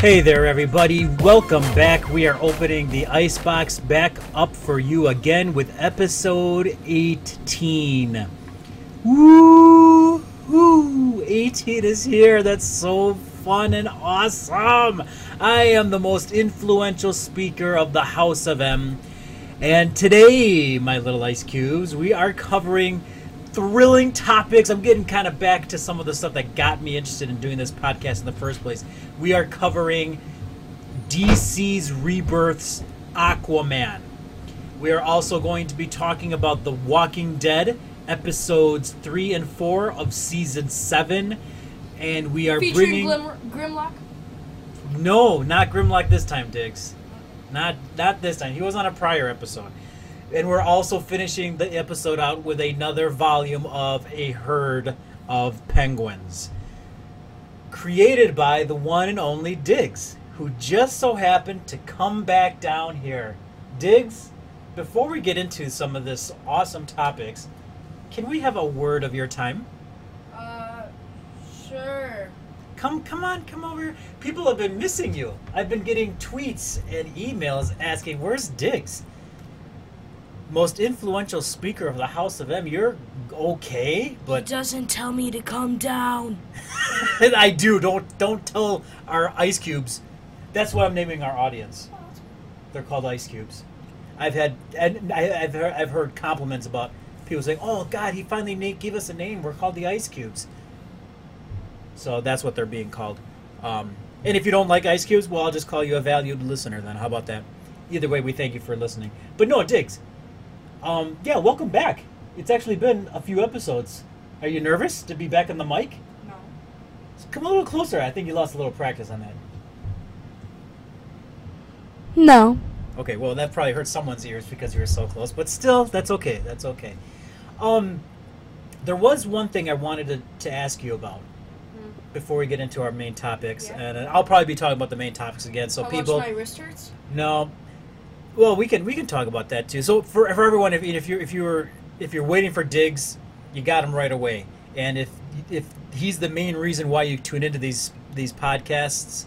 Hey there, everybody. Welcome back. We are opening the icebox back up for you again with episode 18. Woo! Woo! 18 is here. That's so fun and awesome. I am the most influential speaker of the House of M. And today, my little ice cubes, we are covering thrilling topics. I'm getting kind of back to some of the stuff that got me interested in doing this podcast in the first place. We are covering DC's Rebirth's Aquaman. We are also going to be talking about The Walking Dead episodes 3 and 4 of season 7 and we are Featuring bringing Glim- Grimlock. no, not Grimlock this time, Diggs. Not not this time. He was on a prior episode. And we're also finishing the episode out with another volume of A Herd of Penguins. Created by the one and only Diggs, who just so happened to come back down here. Diggs, before we get into some of this awesome topics, can we have a word of your time? Uh, sure. Come, come on, come over. here. People have been missing you. I've been getting tweets and emails asking, "Where's Diggs?" Most influential speaker of the House of M. You're okay, but he doesn't tell me to come down. and I do. Don't don't tell our ice cubes. That's what I'm naming our audience. They're called ice cubes. I've had and I, I've heard, I've heard compliments about people saying, "Oh God, he finally na- gave us a name. We're called the ice cubes." So that's what they're being called. Um, and if you don't like ice cubes, well, I'll just call you a valued listener. Then how about that? Either way, we thank you for listening. But no, Diggs. Um, yeah, welcome back. It's actually been a few episodes. Are you nervous to be back on the mic? No. Come a little closer. I think you lost a little practice on that. No. Okay, well that probably hurt someone's ears because you were so close, but still, that's okay. That's okay. Um, there was one thing I wanted to, to ask you about before we get into our main topics, Yeah. and uh, I'll probably be talking about the main topics again. So How people, much my wrist hurts? no, well, we can we can talk about that too. So for, for everyone, if if you're if you're if you're waiting for Diggs, you got him right away. And if if he's the main reason why you tune into these these podcasts,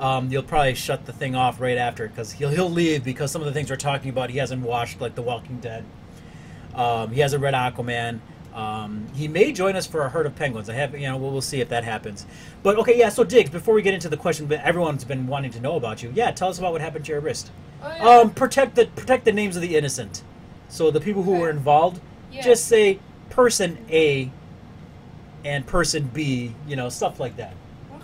um, you'll probably shut the thing off right after because he'll he'll leave because some of the things we're talking about he hasn't watched, like The Walking Dead. Um, he hasn't read Aquaman. Um, he may join us for a herd of penguins. I have, you know, we'll, we'll see if that happens. But okay, yeah. So Diggs, before we get into the question that everyone's been wanting to know about you, yeah, tell us about what happened to your wrist. Oh, yeah. Um, protect the protect the names of the innocent. So the people who Okay. were involved, Yeah. just say person A and person B. You know, stuff like that.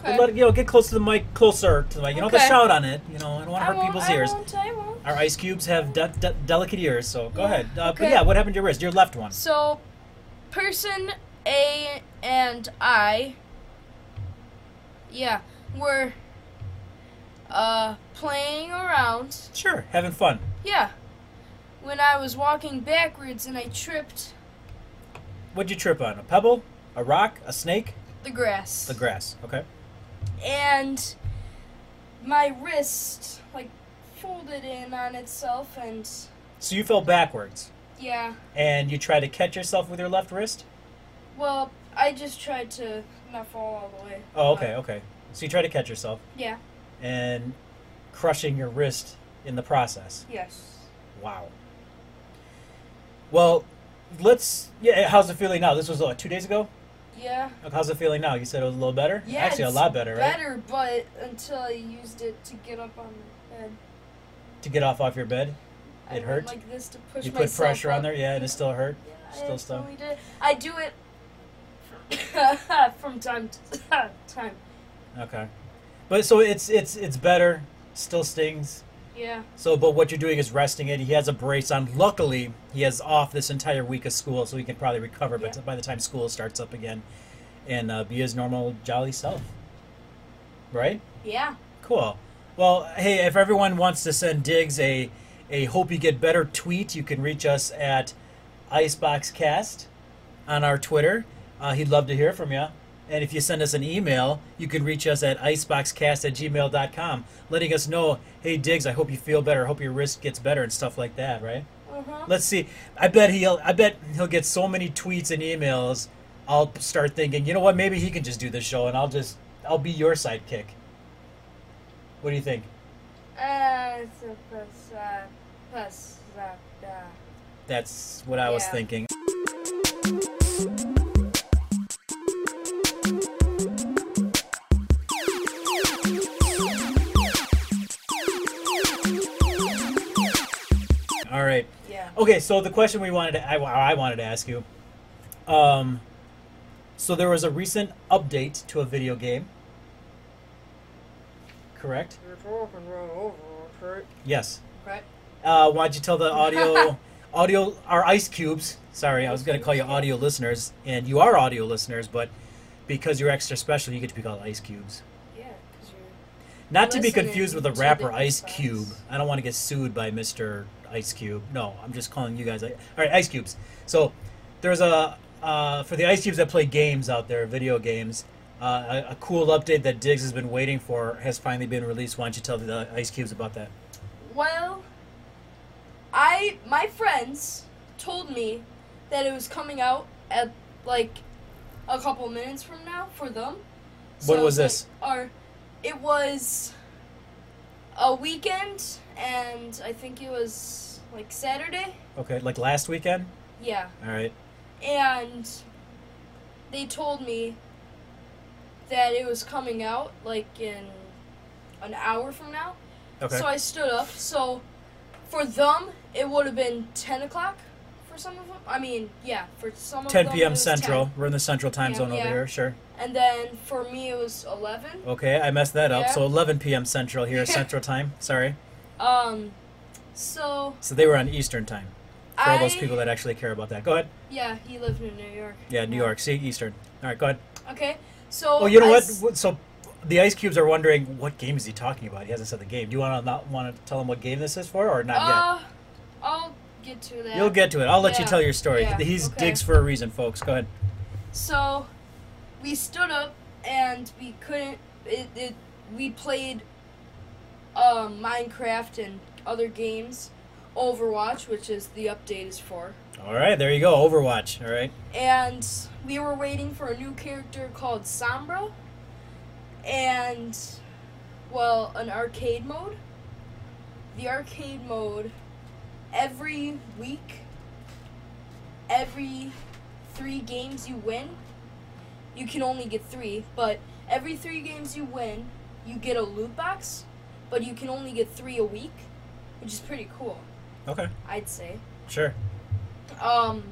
okay. Let, you know, get close to the mic, closer to the mic. You don't have to shout on it. You know, I don't want to hurt people's I ears. Won't, I won't. Our ice cubes have de- de- delicate ears, so go Yeah, ahead. Uh, But okay. yeah, what happened to your wrist? Your left one. So, person A and I, yeah, were uh playing around. Sure, having fun. Yeah. When I was walking backwards and I tripped What'd you trip on? A pebble? A rock? A snake? the grass. The grass. Okay. and my wrist like folded in on itself and So you fell backwards, yeah and you tried to catch yourself with your left wrist. well i just tried to not fall all the way Oh, okay, okay. So you tried to catch yourself, yeah and crushing your wrist in the process. yes Wow. Well, let's. Yeah, how's it feeling now? This was what two days ago. yeah How's it feeling now? You said it was a little better. yeah Actually, a lot better, right? better but until i used it to get up on the bed To get off off your bed, I It hurt? like this to push you put pressure on there. Yeah, and it still hurt. yeah, Still I stuff. totally. I do it from time to time. Okay. But so it's it's it's better. Still stings. Yeah. So, but what you're doing is resting it. He has a brace on. Luckily, he has off this entire week of school, so he can probably recover. But Yeah. by the time school starts up again, and uh, be his normal jolly self. Right. Yeah. Cool. Well, hey, if everyone wants to send Diggs a a hope you get better tweet, you can reach us at IceboxCast on our Twitter. Uh, he'd love to hear from you. And if you send us an email, you can reach us at iceboxcast at gmail.com, letting us know, hey, Diggs, I hope you feel better. I hope your wrist gets better and stuff like that, right? Uh-huh. Let's see. I bet he'll. I bet he'll get so many tweets and emails. I'll start thinking, you know what? Maybe he can just do this show, and I'll just. I'll be your sidekick. What do you think? Uh, it's a plus, uh, plus, That's what I was thinking. All right. yeah. Okay, so the question we wanted to, I, I wanted to ask you, um, so there was a recent update to a video game, correct? Yes. Right. Uh, why don't you tell the audio, audio, our ice cubes? Sorry, I was going to call you audio listeners, and you are audio listeners, but because you're extra special, you get to be called ice cubes. Yeah, because you're. Not to be confused with the rapper Ice. Cube. I don't want to get sued by Mr. Ice Cube. No, I'm just calling you guys. All right, Ice Cubes. So there's a uh, for the Ice Cubes that play games out there, video games. Uh, a, a cool update that Diggs has been waiting for has finally been released. Why don't you tell the Ice Cubes about that? Well, I my friends told me that it was coming out at like a couple minutes from now for them. What was this? Like, or it was a weekend, and I think it was like Saturday. Okay, like last weekend. Yeah, All right. and they told me that it was coming out like in an hour from now. Okay. So I stood up. So for them, it would have been 10 o'clock for some of them. I mean, yeah, for some of 10 them. p.m. Central. 10. We're in the Central Time Yeah, Zone over yeah. here. Sure. And then for me, it was 11. Okay, I messed that up. So 11 p.m. Central here, Central Time. Sorry. Um, so So they were on Eastern Time. For all those people that actually care about that. Go ahead. Yeah, he lived in New York. Yeah, New York. See, Eastern. All right, go ahead. Okay, so. Oh, you know I what? s- So the Ice Cubes are wondering what game is he talking about? He hasn't said the game. Do you want to not want to tell them what game this is for, or not Uh, I'll get to that. You'll get to it. I'll let you tell your story. yeah, He's okay. digs for a reason, folks. Go ahead. So, we stood up and we couldn't. It, it we played um, Minecraft and other games, Overwatch, which is the update is for, All right, there you go. Overwatch. All right. and we were waiting for a new character called Sombra, and well, an arcade mode. The arcade mode every week, every three games you win, you can only get three, but every three games you win, you get a loot box, but you can only get three a week, which is pretty cool, Okay. I'd say. Sure. Um,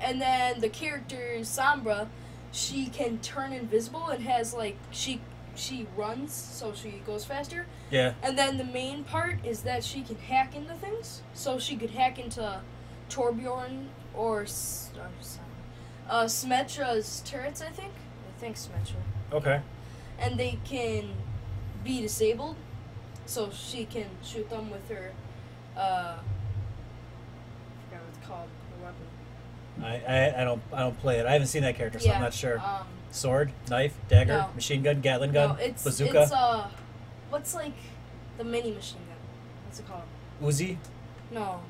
and then the character Sombra, she can turn invisible and has like she she runs, so she goes faster. Yeah. And then the main part is that she can hack into things. So she could hack into Torbjorn or uh, S- uh, turrets, I think. I think Symmetra. Okay. And they can be disabled, so she can shoot them with her. Uh, I forgot what it's called. Her weapon. I, I I don't I don't play it. I haven't seen that character, so I'm not sure. Um, Sword, knife, dagger, No. machine gun, Gatling gun, no, it's bazooka, it's uh, what's like the mini machine gun? What's it called? Uzi, No.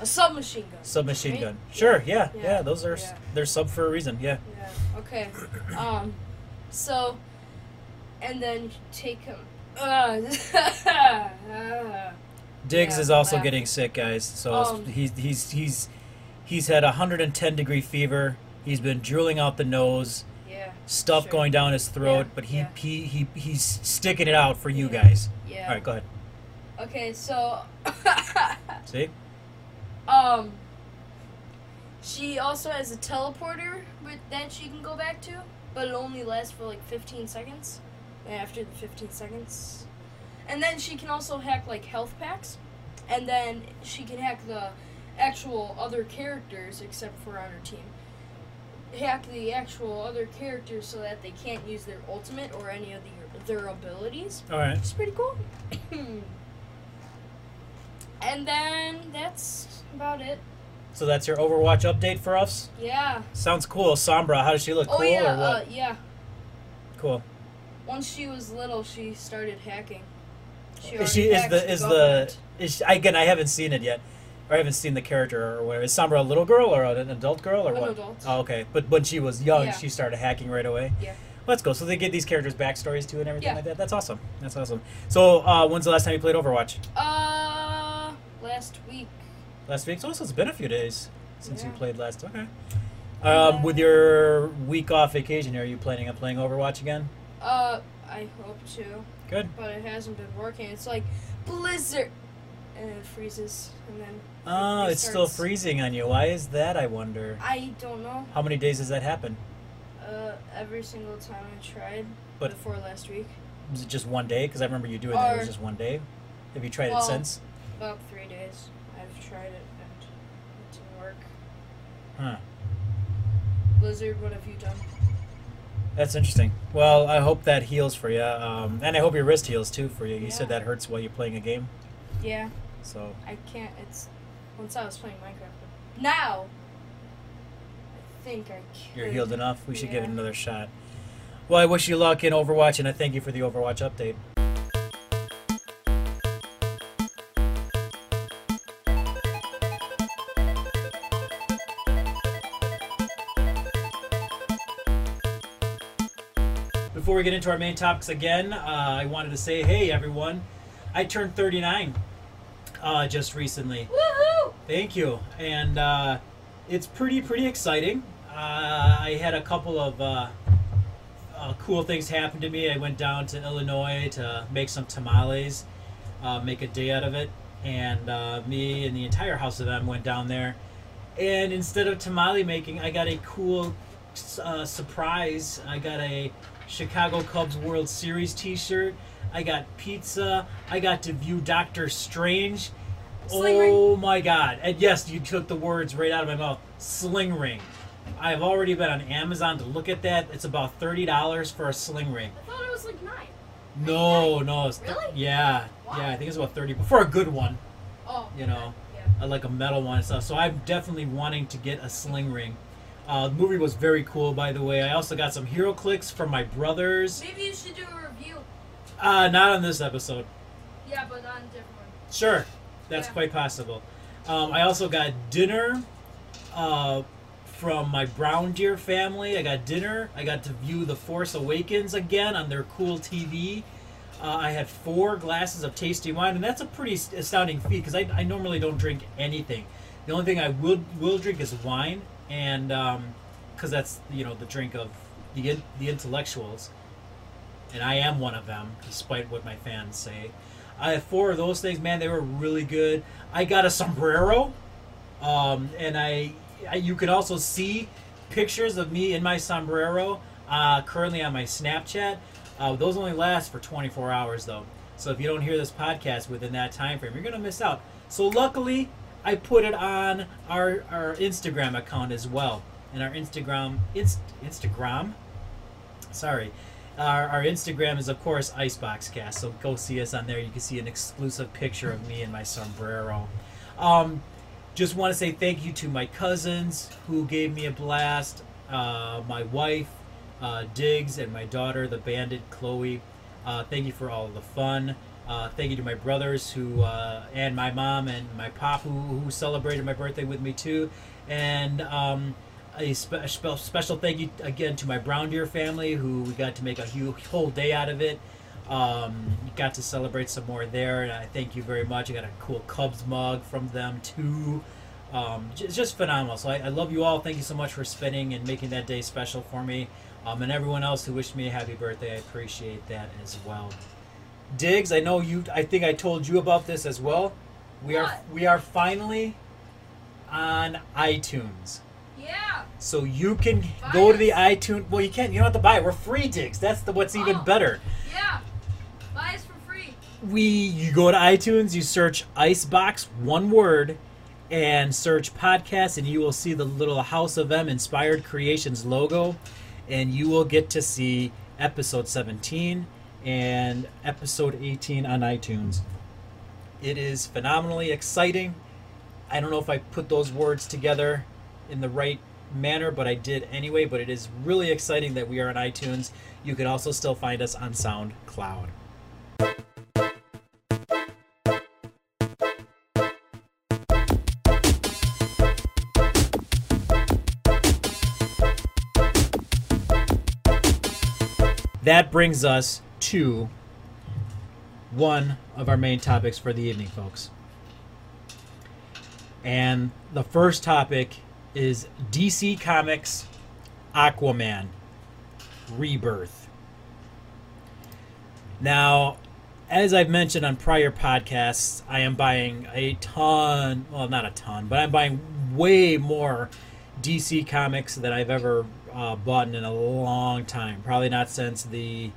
A submachine gun. submachine Right? gun. Sure. Yeah. Yeah. Yeah, those are yeah. they're sub for a reason. Yeah. Yeah. Okay. Um. So, and then take him. Uh, Diggs Yeah, is also getting sick, guys. So Um, he's he's he's he's had a 110 degree fever. He's been drooling out the nose, yeah. stuff Sure. going down his throat, Yeah, but he, yeah. he he he's sticking it out for you guys. Yeah. All right, go ahead. Okay. So. See? um. She also has a teleporter with, that she can go back to, but it only lasts for like 15 seconds. And after the 15 seconds, and then she can also hack like health packs, and then she can hack the actual other characters except for on her team. Hack the actual other characters so that they can't use their ultimate or any of the, their abilities. All right. It's pretty cool. and then that's about it. So that's your Overwatch update for us. Yeah. Sounds cool. Sombra, how does she look? Oh cool yeah, or what? uh, yeah. cool. Once she was little, she started hacking. She Is she is the is the is she, again? I haven't seen it yet, I haven't seen the character or whatever. Is Sombra a little girl or an adult girl or An what? adult. Oh, okay. But when she was young, Yeah. she started hacking right away. Yeah. Let's go. So they get these characters backstories too and everything Yeah. like that. That's awesome. That's awesome. So uh, when's the last time you played Overwatch? Uh, last week. Last week. So it's been a few days since you played last. Okay. Um, with your week off vacation, are you planning on playing Overwatch again? Uh, I hope to, Good. but it hasn't been working. It's like blizzard, and it freezes, and then. Oh, it's still freezing on you. Why is that? I wonder. I don't know. How many days does that happen? Uh, every single time I tried But- before last week, Was it just one day? Because I remember you doing that. It was Or- just one day. Have you tried Well- it since? about three days, I've tried it and it didn't work. Huh. Blizzard, what have you done? That's interesting. Well, I hope that heals for you, um, and I hope your wrist heals too for you. You said Yeah. that hurts while you're playing a game, Yeah, so I can't. It's once I was playing Minecraft, but now I think I can. you're healed enough. We should give it another shot. Well, I wish you luck in Overwatch, and I thank you for the Overwatch update. Before we get into our main topics again, uh, I wanted to say, hey everyone, I turned 39 uh, just recently. Woohoo! Thank you, and uh, it's pretty pretty exciting. Uh, I had a couple of uh, uh, cool things happen to me. I went down to Illinois to make some tamales, uh, make a day out of it, and uh, me and the entire house of them went down there. And instead of tamale making, I got a cool uh, surprise. I got a Chicago Cubs World Series T-shirt. I got pizza. I got to view Doctor Strange. Sling ring. oh my God! And yes, you took the words right out of my mouth. Sling ring. I've already been on Amazon to look at that. It's about thirty dollars for a sling ring. I thought it was like nine. No, no, it's Really? yeah, Wow. yeah. I think it's about thirty for a good one. Oh. You know. Yeah. I like a metal one and stuff. So I'm definitely wanting to get a sling ring. Uh, the movie was very cool, by the way. I also got some HeroClix from my brothers. Maybe you should do a. Uh, not on this episode. Yeah, but on different one. Sure, that's Yeah. quite possible. Um, I also got dinner uh, from my Brown Deer family. I got dinner. I got to view The Force Awakens again on their cool TV. Uh, I had four glasses of tasty wine, and that's a pretty astounding feat because I, I normally don't drink anything. The only thing I will will drink is wine, and because that's you know the drink of the in, the intellectuals, and I am one of them, despite what my fans say. I have four of those things, man. They were really good. I got a sombrero, um, and I, I you can also see pictures of me in my sombrero uh, currently on my Snapchat. Uh, those only last for 24 hours though, so if you don't hear this podcast within that time frame, you're gonna miss out. So luckily, I put it on our our Instagram account as well, and our Instagram inst, Instagram. Sorry. Our, our Instagram is, of course, Iceboxcast, so go see us on there. You can see an exclusive picture of me in my sombrero. Um, just want to say thank you to my cousins who gave me a blast, uh, my wife, uh, Diggs, and my daughter, the bandit, Chloe. Uh, thank you for all the fun. Uh, thank you to my brothers who, uh, and my mom and my pop who, who celebrated my birthday with me too. And um, a spe- spe- special thank you again to my Brown Deer family who we got to make a huge whole day out of it. Um, got to celebrate some more there, and I thank you very much. I got a cool Cubs mug from them too. Um, it's just phenomenal. So I, I love you all. Thank you so much for spending and making that day special for me. Um, and everyone else who wished me a happy birthday, I appreciate that as well. Diggs, I know you. I think I told you about this as well. We are we are finally on iTunes. Yeah. So you can Buy go to the iTunes. Well, you can't. You don't have to buy it. We're free, Diggs. That's the what's even Oh. better. Yeah. Buy us for free. We you go to iTunes, you search Icebox one word, and search podcast, and you will see the little House of M Inspired Creations logo, and you will get to see episode 17 and episode 18 on iTunes. It is phenomenally exciting. I don't know if I put those words together in the right manner, but I did anyway. But it is really exciting that we are on iTunes. You can also still find us on SoundCloud. that brings us to one of our main topics for the evening, folks. And the first topic is DC Comics Aquaman Rebirth. Now, as I've mentioned on prior podcasts, I am buying a ton, well, not a ton, but I'm buying way more DC comics than I've ever uh, bought in a long time. Probably not since the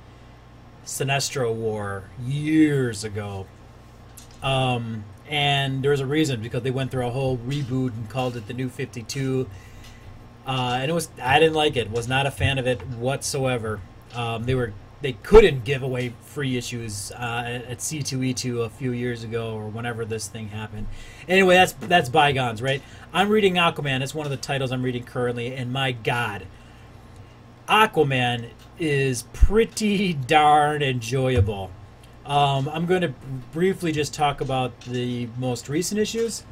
Sinestro War years ago. Um, and there's a reason because they went through a whole reboot and called it the New 52. Uh, and it was I didn't like it. Was not a fan of it whatsoever. Um, they were they couldn't give away free issues uh, at C2E2 a few years ago or whenever this thing happened. Anyway, that's that's bygones, right? I'm reading Aquaman. It's one of the titles I'm reading currently, and my God, Aquaman is pretty darn enjoyable. Um, I'm going to briefly just talk about the most recent issues.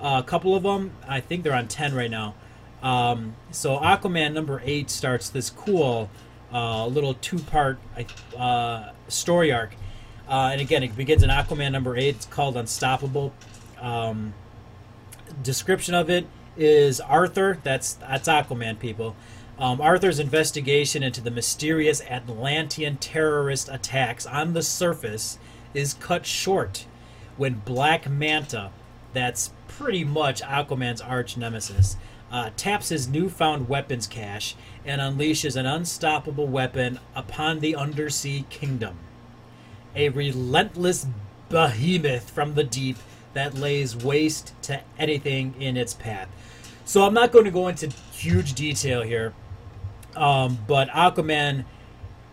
Uh, a couple of them, I think they're on 10 right now. Um, so Aquaman number 8 starts this cool uh, little two part uh, story arc. Uh, and again, it begins in Aquaman number 8. It's called Unstoppable. Um, description of it is Arthur, that's, that's Aquaman, people um, Arthur's investigation into the mysterious Atlantean terrorist attacks on the surface is cut short when Black Manta, that's pretty much Aquaman's arch nemesis, uh, taps his newfound weapons cache and unleashes an unstoppable weapon upon the undersea kingdom. A relentless behemoth from the deep that lays waste to anything in its path. So I'm not going to go into huge detail here um, but Aquaman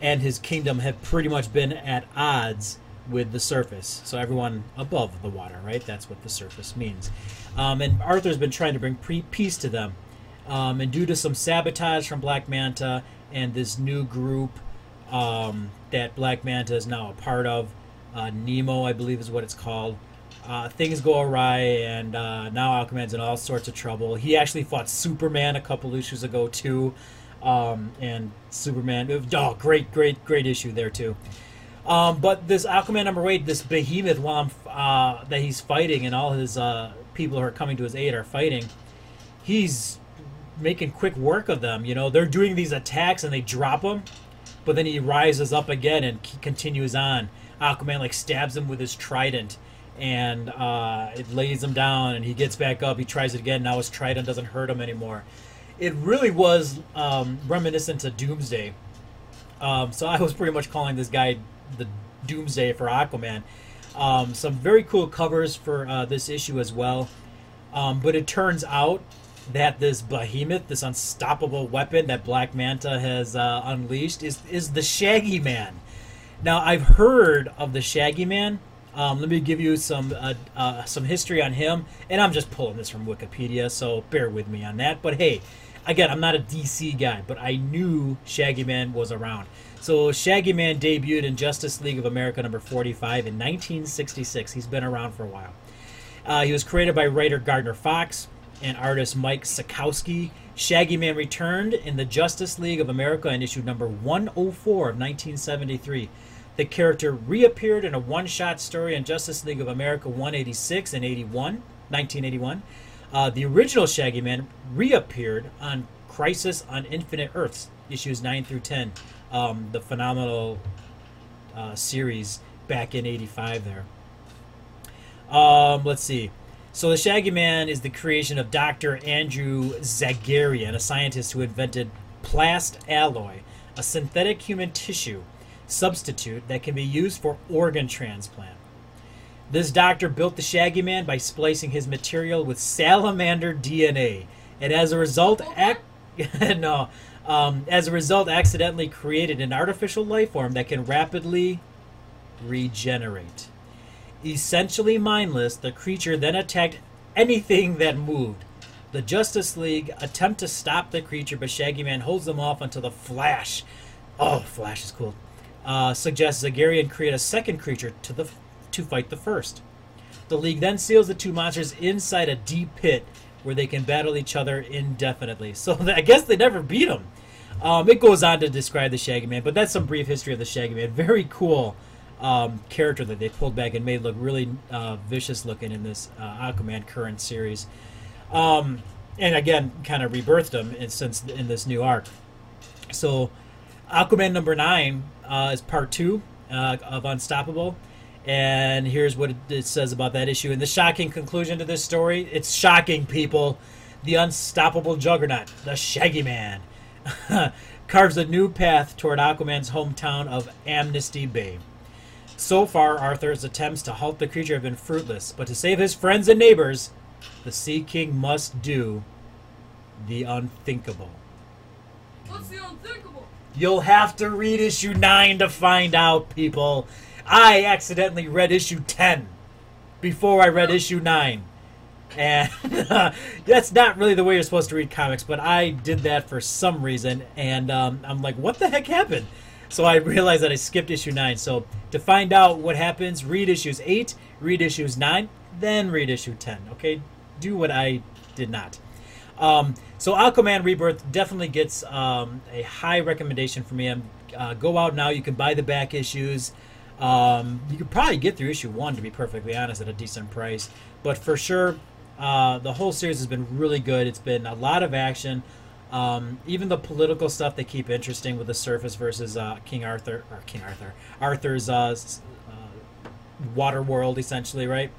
and his kingdom have pretty much been at odds with the surface. So everyone above the water, right? That's what the surface means. Um, and Arthur's been trying to bring pre- peace to them. Um, and due to some sabotage from Black Manta and this new group um, that Black Manta is now a part of, uh, Nemo, I believe is what it's called. Uh, things go awry, and uh, now Aquaman's in all sorts of trouble. He actually fought Superman a couple issues ago too um, and Superman. Oh, great, great, great issue there too. Um, but this Aquaman number eight, this behemoth, while uh, that he's fighting, and all his uh, people who are coming to his aid are fighting, he's making quick work of them. You know, they're doing these attacks and they drop him, but then he rises up again and continues on. Aquaman like stabs him with his trident, and uh, it lays him down, and he gets back up. He tries it again. Now his trident doesn't hurt him anymore it really was um, reminiscent to Doomsday. Um, so I was pretty much calling this guy the Doomsday for Aquaman. Um, some very cool covers for uh, this issue as well. Um, but it turns out that this behemoth, this unstoppable weapon that Black Manta has uh, unleashed, is is the Shaggy Man. Now I've heard of the Shaggy Man. Um, let me give you some uh, uh, some history on him, and I'm just pulling this from Wikipedia, so bear with me on that. But hey, again, I'm not a DC guy, but I knew Shaggy Man was around. So Shaggy Man debuted in Justice League of America number 45 in 1966. He's been around for a while. Uh, he was created by writer Gardner Fox and artist Mike Sekowsky. Shaggy Man returned in the Justice League of America in issue number 104 of 1973. The character reappeared in a one-shot story in Justice League of America 186 and 81, 1981. Uh, the original Shaggy Man reappeared on Crisis on Infinite Earths, issues 9 through 10, um, the phenomenal uh, series back in 85 there. Um, let's see. So the Shaggy Man is the creation of Dr. Andrew Zagarian, a scientist who invented plast alloy, a synthetic human tissue substitute that can be used for organ transplant. This doctor built the Shaggy Man by splicing his material with salamander DNA, and as a result, ac- no, um, as a result, accidentally created an artificial life form that can rapidly regenerate. Essentially mindless, the creature then attacked anything that moved. The Justice League attempt to stop the creature, but Shaggy Man holds them off until the Flash. Oh, Flash is cool. Uh, suggests Zagarian create a second creature to the to fight the first. The League then seals the two monsters inside a deep pit where they can battle each other indefinitely. So I guess they never beat them. Um, it goes on to describe the Shaggy Man, but that's some brief history of the Shaggy Man. Very cool um, character that they pulled back and made look really uh, vicious looking in this uh, Aquaman current series. Um, and again, kind of rebirthed him in, since in this new arc. So, Aquaman number nine uh, is part two uh, of Unstoppable. And here's what it says about that issue. And the shocking conclusion to this story it's shocking, people. The unstoppable juggernaut, the Shaggy Man, carves a new path toward Aquaman's hometown of Amnesty Bay. So far, Arthur's attempts to halt the creature have been fruitless, but to save his friends and neighbors, the Sea King must do the unthinkable. What's the unthinkable? You'll have to read issue 9 to find out, people. I accidentally read issue 10 before I read issue 9. And that's not really the way you're supposed to read comics, but I did that for some reason, and um, I'm like, what the heck happened? So I realized that I skipped issue 9. So to find out what happens, read issues 8, read issues 9, then read issue 10. Okay? Do what I did not. Um, so Aquaman Rebirth definitely gets um, a high recommendation for me. Uh, go out now. You can buy the back issues. Um, you could probably get through issue one, to be perfectly honest, at a decent price. But for sure, uh, the whole series has been really good. It's been a lot of action. Um, even the political stuff they keep interesting with the Surface versus uh, King Arthur or King Arthur, Arthur's uh, uh, water world, essentially, right?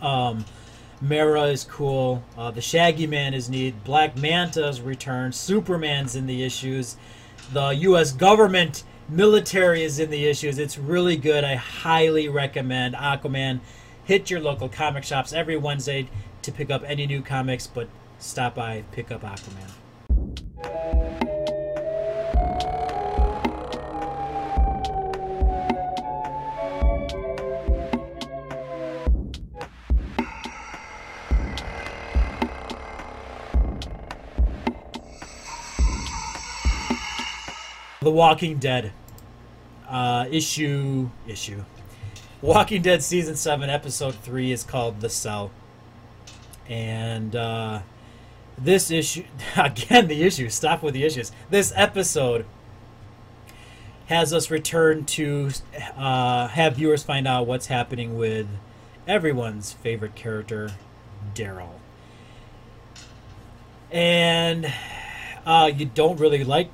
Um, Mera is cool. Uh, the Shaggy Man is neat. Black Manta's returned. Superman's in the issues. The U.S. government military is in the issues. It's really good. I highly recommend Aquaman. Hit your local comic shops every Wednesday to pick up any new comics, but stop by, pick up Aquaman. The Walking Dead uh, issue issue Walking Dead season seven episode three is called The Cell, and uh, this issue again the issue. Stop with the issues. This episode has us return to uh, have viewers find out what's happening with everyone's favorite character, Daryl, and uh, you don't really like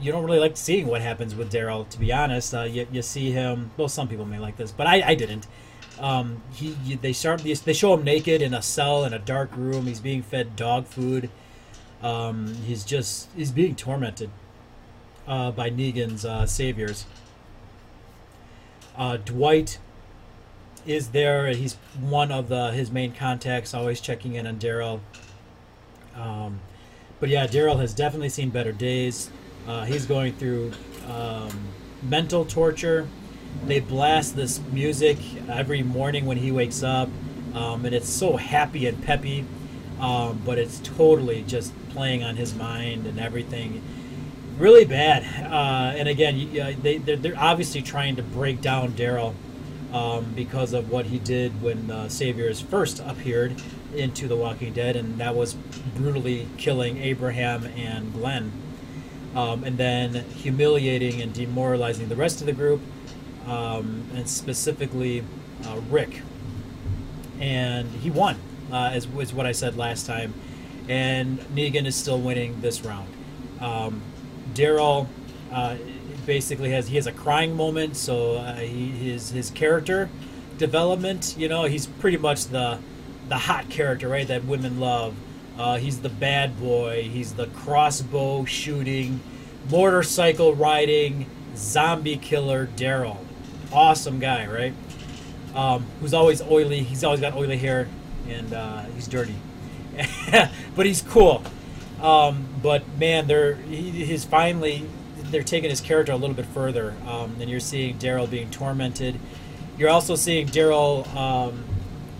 you don't really like seeing what happens with Daryl. To be honest, uh, you, you see him. Well, some people may like this, but I, I didn't. Um, he you, they start they show him naked in a cell in a dark room. He's being fed dog food. Um, he's just he's being tormented uh, by Negan's uh, saviors. Uh, Dwight is there. He's one of the his main contacts, always checking in on Daryl. Um, but yeah, Daryl has definitely seen better days. Uh, he's going through um, mental torture. They blast this music every morning when he wakes up, um, and it's so happy and peppy, um, but it's totally just playing on his mind and everything. Really bad. Uh, and again, they, they're, they're, obviously trying to break down Daryl um, because of what he did when Saviors first appeared into The Walking Dead, and that was brutally killing Abraham and Glenn um, and then humiliating and demoralizing the rest of the group, um, and specifically uh, Rick. And he won, uh, as was what I said last time. And Negan is still winning this round. Um, Daryl uh, basically has he has a crying moment, so uh, he, his his character development, you know, he's pretty much the the hot character, right? That women love. Uh, he's the bad boy. He's the crossbow shooting, motorcycle riding, zombie killer Daryl. Awesome guy, right? Um, who's always oily. He's always got oily hair, and uh, he's dirty, but he's cool. Um, but man, they're he, he's finally they're taking his character a little bit further, um, and you're seeing Daryl being tormented. You're also seeing Daryl um,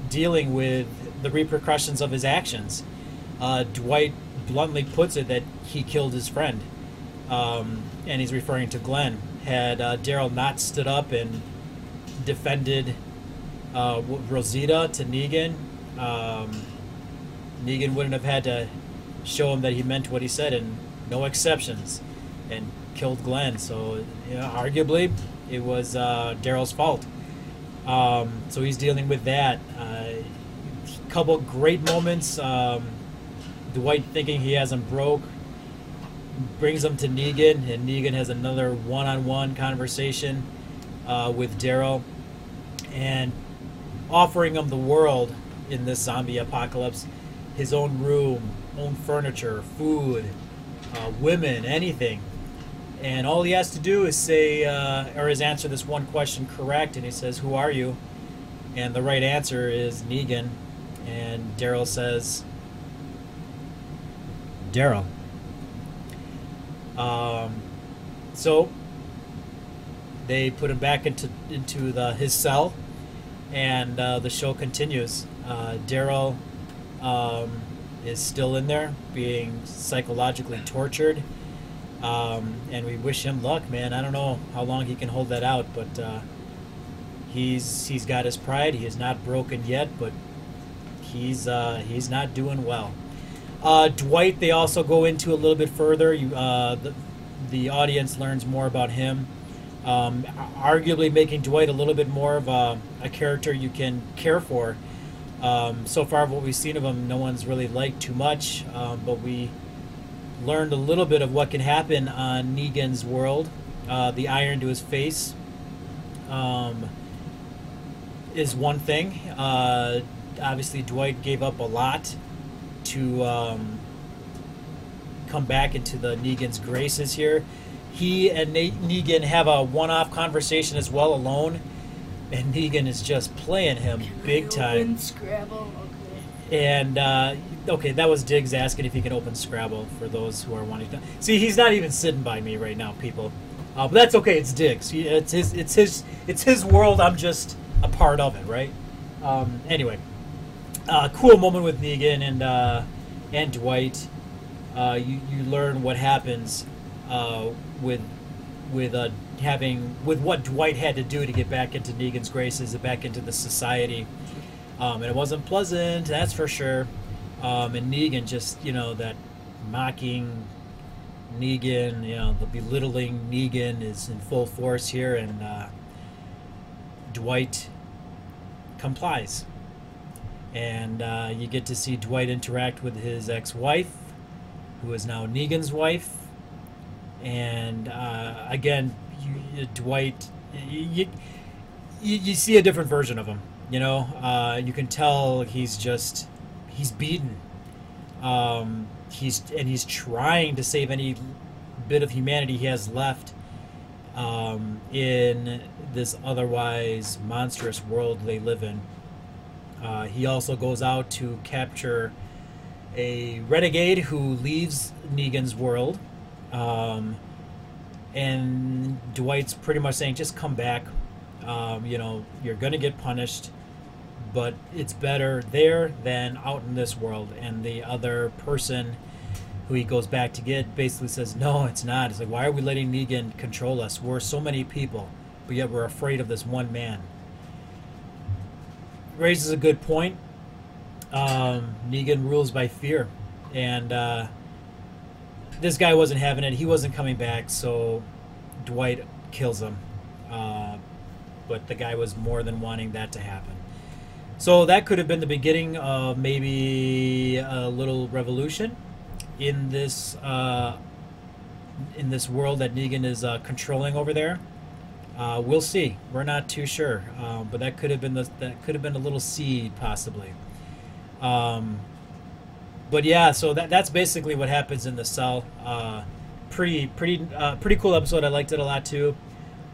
dealing with the repercussions of his actions. Uh, Dwight bluntly puts it that he killed his friend, um, and he's referring to Glenn. Had uh, Daryl not stood up and defended uh, Rosita to Negan, um, Negan wouldn't have had to show him that he meant what he said, and no exceptions. and killed Glenn. So you know, arguably, it was uh, Daryl's fault. Um, so he's dealing with that. Uh, couple great moments. Um, Dwight thinking he has him broke brings him to Negan, and Negan has another one-on-one conversation uh, with Daryl, and offering him the world in this zombie apocalypse, his own room, own furniture, food, uh, women, anything. And all he has to do is say, uh, or is answer this one question correct, and he says, "Who are you?" And the right answer is Negan, and Daryl says, "Daryl." Um, so they put him back into into the his cell, and uh, the show continues. Uh, Daryl um, is still in there, being psychologically tortured, um, and we wish him luck, man. I don't know how long he can hold that out, but uh, he's he's got his pride. He is not broken yet, but he's uh, he's not doing well. Uh, Dwight, they also go into a little bit further. You, uh, the, the audience learns more about him. Um, arguably making Dwight a little bit more of a, a character you can care for. Um, so far, what we've seen of him, no one's really liked too much, um, but we learned a little bit of what can happen on Negan's world. Uh, the iron to his face um, is one thing. Uh, obviously, Dwight gave up a lot to um, come back into the Negan's graces here. He and Nate Negan have a one-off conversation as well, alone, and Negan is just playing him big time. Scrabble. Okay. And uh, okay, that was Diggs asking if he can open Scrabble for those who are wanting to. See, he's not even sitting by me right now, people. Uh, but that's okay. It's Diggs. He, it's his. It's his. It's his world. I'm just a part of it, right? Um, anyway, uh, cool moment with Negan and uh, and Dwight. Uh, you you learn what happens uh, with with uh, having with what Dwight had to do to get back into Negan's graces, and back into the society. Um, and it wasn't pleasant, that's for sure. Um, and Negan just you know that mocking Negan, you know the belittling Negan is in full force here, and uh, Dwight complies and uh, you get to see Dwight interact with his ex-wife, who is now Negan's wife, and uh, again, you, Dwight, you, you, you see a different version of him. You know, uh, you can tell he's just he's beaten. Um, he's and he's trying to save any bit of humanity he has left um, in this otherwise monstrous world they live in. Uh, he also goes out to capture a renegade who leaves Negan's world. Um, and Dwight's pretty much saying, just come back. Um, you know, you're going to get punished, but it's better there than out in this world. And the other person who he goes back to get basically says, no, it's not. It's like, why are we letting Negan control us? We're so many people, but yet we're afraid of this one man raises a good point. Um, Negan rules by fear, and uh, this guy wasn't having it. He wasn't coming back, so Dwight kills him. Uh, but the guy was more than wanting that to happen. So that could have been the beginning of maybe a little revolution in this uh, in this world that Negan is uh, controlling over there. Uh, we'll see. We're not too sure, um, but that could have been the, that could have been a little seed possibly. Um, but yeah, so that that's basically what happens in the cell. Uh, pretty pretty uh, pretty cool episode. I liked it a lot too.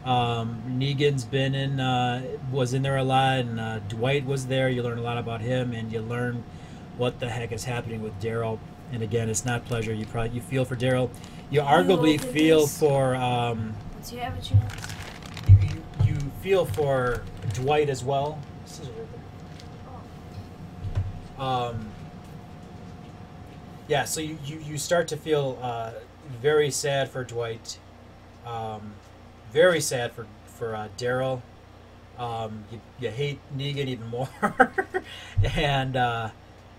Um, Negan's been in uh, was in there a lot, and uh, Dwight was there. You learn a lot about him, and you learn what the heck is happening with Daryl. And again, it's not pleasure. You probably you feel for Daryl. You arguably feel for. Um, Do you have a chance? Feel for Dwight as well. Um, yeah, so you, you, you start to feel uh, very sad for Dwight, um, very sad for for uh, Daryl. Um, you, you hate Negan even more, and uh,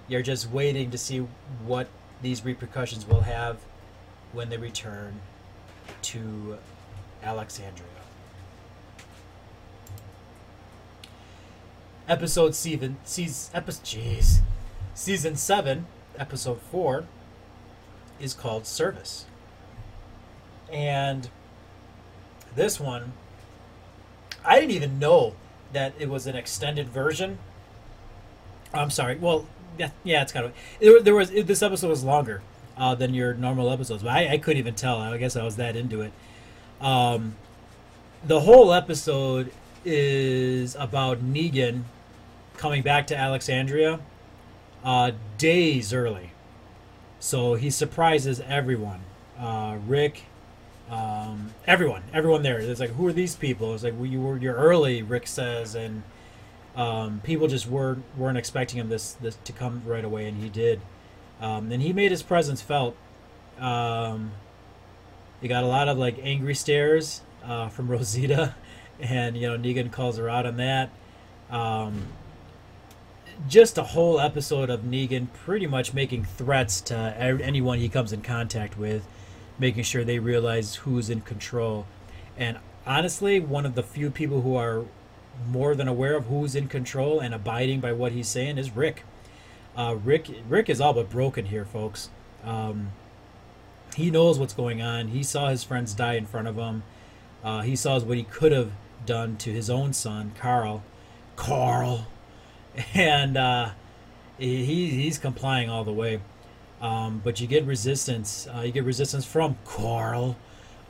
you're just waiting to see what these repercussions will have when they return to Alexandria. Episode seven, season, episode, season seven, episode four, is called Service, and this one, I didn't even know that it was an extended version. I'm sorry. Well, yeah, yeah, it's kind of there, there was this episode was longer uh, than your normal episodes, but I, I couldn't even tell. I guess I was that into it. Um, the whole episode is about Negan coming back to Alexandria uh, days early. So he surprises everyone. Uh, Rick, um, everyone, everyone there. It's like, who are these people? It's like, well, you were you're early, Rick says, and um, people just weren't weren't expecting him this this to come right away, and he did. Um, and he made his presence felt. Um, he got a lot of like angry stares uh, from Rosita, and you know Negan calls her out on that. Um, just a whole episode of Negan pretty much making threats to anyone he comes in contact with, making sure they realize who's in control. And honestly, one of the few people who are more than aware of who's in control and abiding by what he's saying is Rick. Uh, Rick Rick is all but broken here, folks. Um, he knows what's going on. He saw his friends die in front of him. Uh, he saw what he could have done to his own son, Carl. Carl, and uh, he he's complying all the way. Um, but you get resistance. Uh, you get resistance from Carl,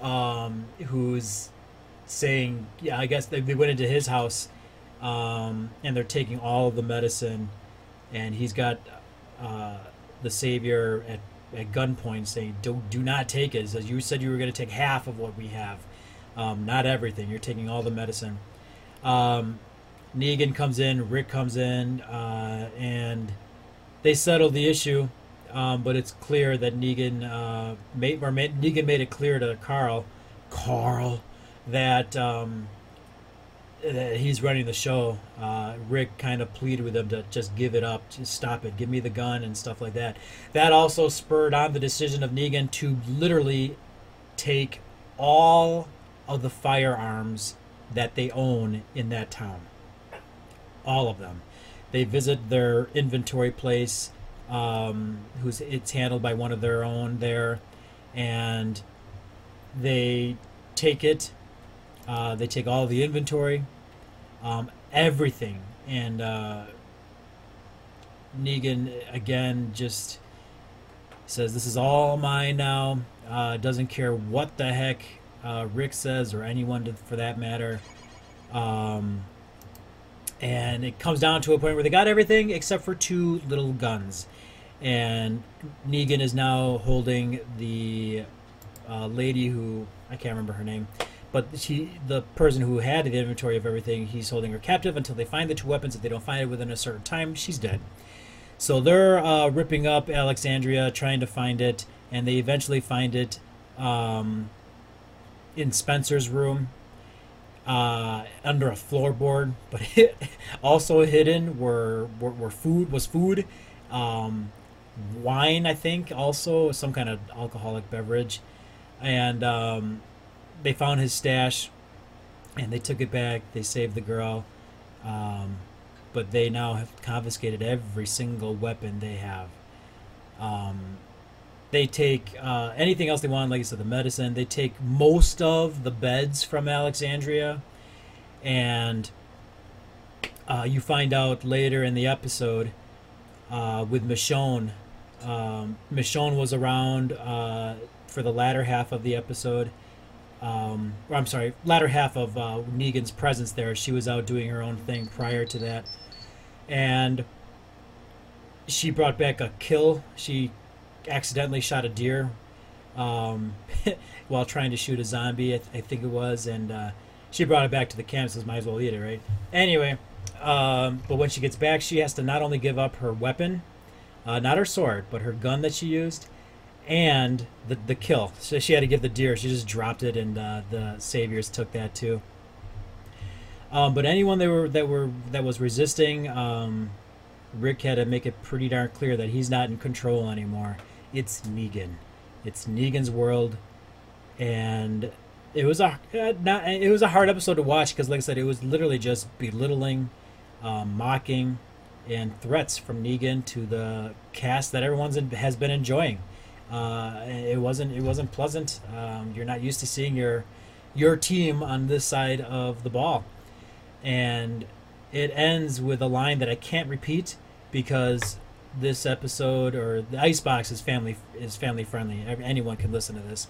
um, who's saying, "Yeah, I guess they, they went into his house, um, and they're taking all of the medicine, and he's got uh, the savior at at gunpoint saying, "Do do not take it." As you said, you were going to take half of what we have, um, not everything. You're taking all the medicine. Um, Negan comes in, Rick comes in, uh, and they settle the issue. Um, but it's clear that Negan uh, made or made, Negan made it clear to Carl, Carl, that um, that he's running the show. Uh, Rick kind of pleaded with him to just give it up, just stop it, give me the gun and stuff like that. That also spurred on the decision of Negan to literally take all of the firearms that they own in that town. All of them. They visit their inventory place, um, who's it's handled by one of their own there, and they take it uh, they take all the inventory, um, everything, and uh, Negan again just says, "This is all mine now." Uh, doesn't care what the heck uh, Rick says or anyone to, for that matter. Um, and it comes down to a point where they got everything except for two little guns, and Negan is now holding the uh, lady who I can't remember her name but she, the person who had the inventory of everything, he's holding her captive until they find the two weapons. If they don't find it within a certain time, she's dead. So they're uh, ripping up Alexandria, trying to find it, and they eventually find it um, in Spencer's room uh, under a floorboard. But also hidden were, were, were food was food, um, wine, I think, also some kind of alcoholic beverage, and um, they found his stash and they took it back. They saved the girl. Um, but they now have confiscated every single weapon they have. Um, they take uh, anything else they want, like I said, the medicine. They take most of the beds from Alexandria, and uh, you find out later in the episode uh, with Michonne. Um, Michonne was around uh, for the latter half of the episode um, or I'm sorry, latter half of uh, Negan's presence there. She was out doing her own thing prior to that, and she brought back a kill. She accidentally shot a deer um, while trying to shoot a zombie, I, th- I think it was, and uh, she brought it back to the camp. Says, "Might as well eat it, right?" Anyway, um, but when she gets back, she has to not only give up her weapon, uh, not her sword, but her gun that she used and the the kill. So she had to give the deer. She just dropped it, and uh, the saviors took that too. Um, but anyone that were that were that was resisting, um, Rick had to make it pretty darn clear that he's not in control anymore. It's Negan. It's Negan's world. and it was a uh, not it was a hard episode to watch because, like I said, it was literally just belittling, um, mocking, and threats from Negan to the cast that everyone's in, has been enjoying. Uh, it wasn't it wasn't pleasant. Um, you're not used to seeing your your team on this side of the ball, and it ends with a line that I can't repeat because this episode or the icebox is family is family friendly. Anyone can listen to this,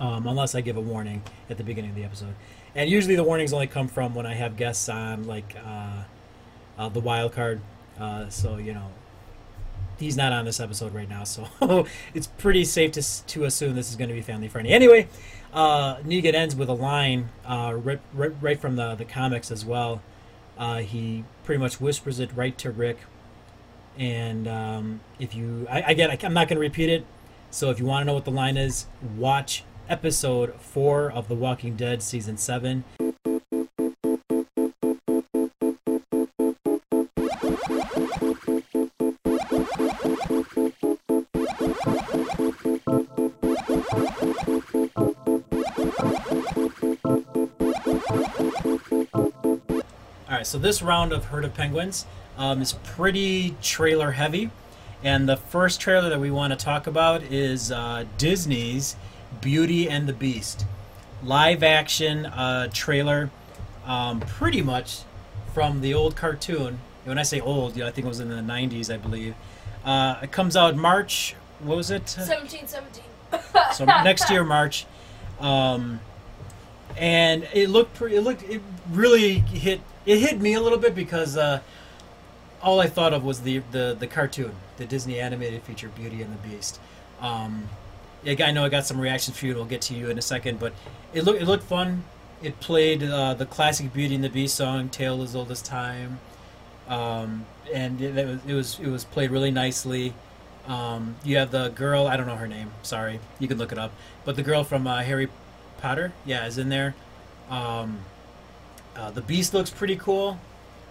um, unless I give a warning at the beginning of the episode. And usually the warnings only come from when I have guests on, like uh, uh, the wild card. Uh, so you know, he's not on this episode right now, so it's pretty safe to to assume this is going to be family friendly. Anyway, uh, Negan ends with a line uh, right, right, right from the the comics as well. Uh, he pretty much whispers it right to Rick and um, if you, I, again, I, I'm not going to repeat it. So if you want to know what the line is, watch episode four of The Walking Dead season seven. All right, so this round of Herd of Penguins um, is pretty trailer heavy. And the first trailer that we want to talk about is uh, Disney's Beauty and the Beast. Live action uh, trailer, um, pretty much from the old cartoon. When I say old, I think it was in the 90s, I believe. Uh, it comes out March, what was it? 1717. so next year, March. Um, and it looked, pre- it looked, it really hit, it hit me a little bit because uh, all I thought of was the, the the cartoon, the Disney animated feature Beauty and the Beast. Um, I know I got some reactions for you. We'll get to you in a second, but it looked it looked fun. It played uh, the classic Beauty and the Beast song, "Tale as Old as Time," um, and it, it, was, it was it was played really nicely. Um, you have the girl, I don't know her name. Sorry, you can look it up. But the girl from uh, Harry Potter, yeah, is in there. Um, uh, the Beast looks pretty cool.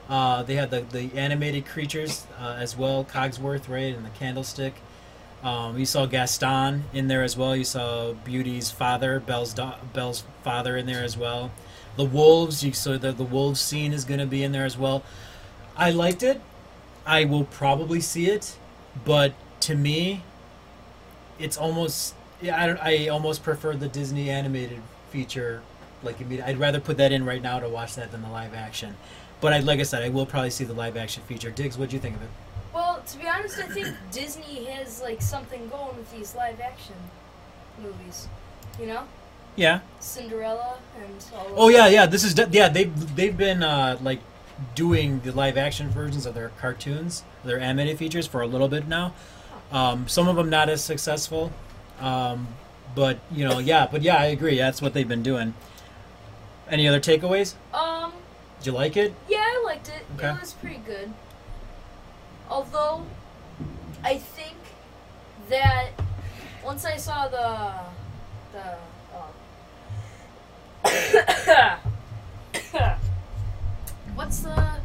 Uh, they had the, the animated creatures uh, as well, Cogsworth, right, and the candlestick. Um, you saw Gaston in there as well. You saw Beauty's father, Belle's do- Belle's father in there as well. The wolves, you saw the the wolves scene is going to be in there as well. I liked it. I will probably see it, but to me, it's almost. I don't. I almost prefer the Disney animated feature. Like I'd rather put that in right now to watch that than the live action. But I, like I said, I will probably see the live action feature. Diggs, what do you think of it? Well, to be honest, I think Disney has like something going with these live action movies. You know? Yeah. Cinderella and all. Oh yeah, yeah. This is de- yeah. They've they've been uh, like doing the live action versions of their cartoons, their animated features for a little bit now. Um, some of them not as successful, um, but you know, yeah. But yeah, I agree. That's what they've been doing. Any other takeaways? Um. Did you like it? Yeah, I liked it. Okay. It was pretty good. Although, I think that once I saw the the um, what's the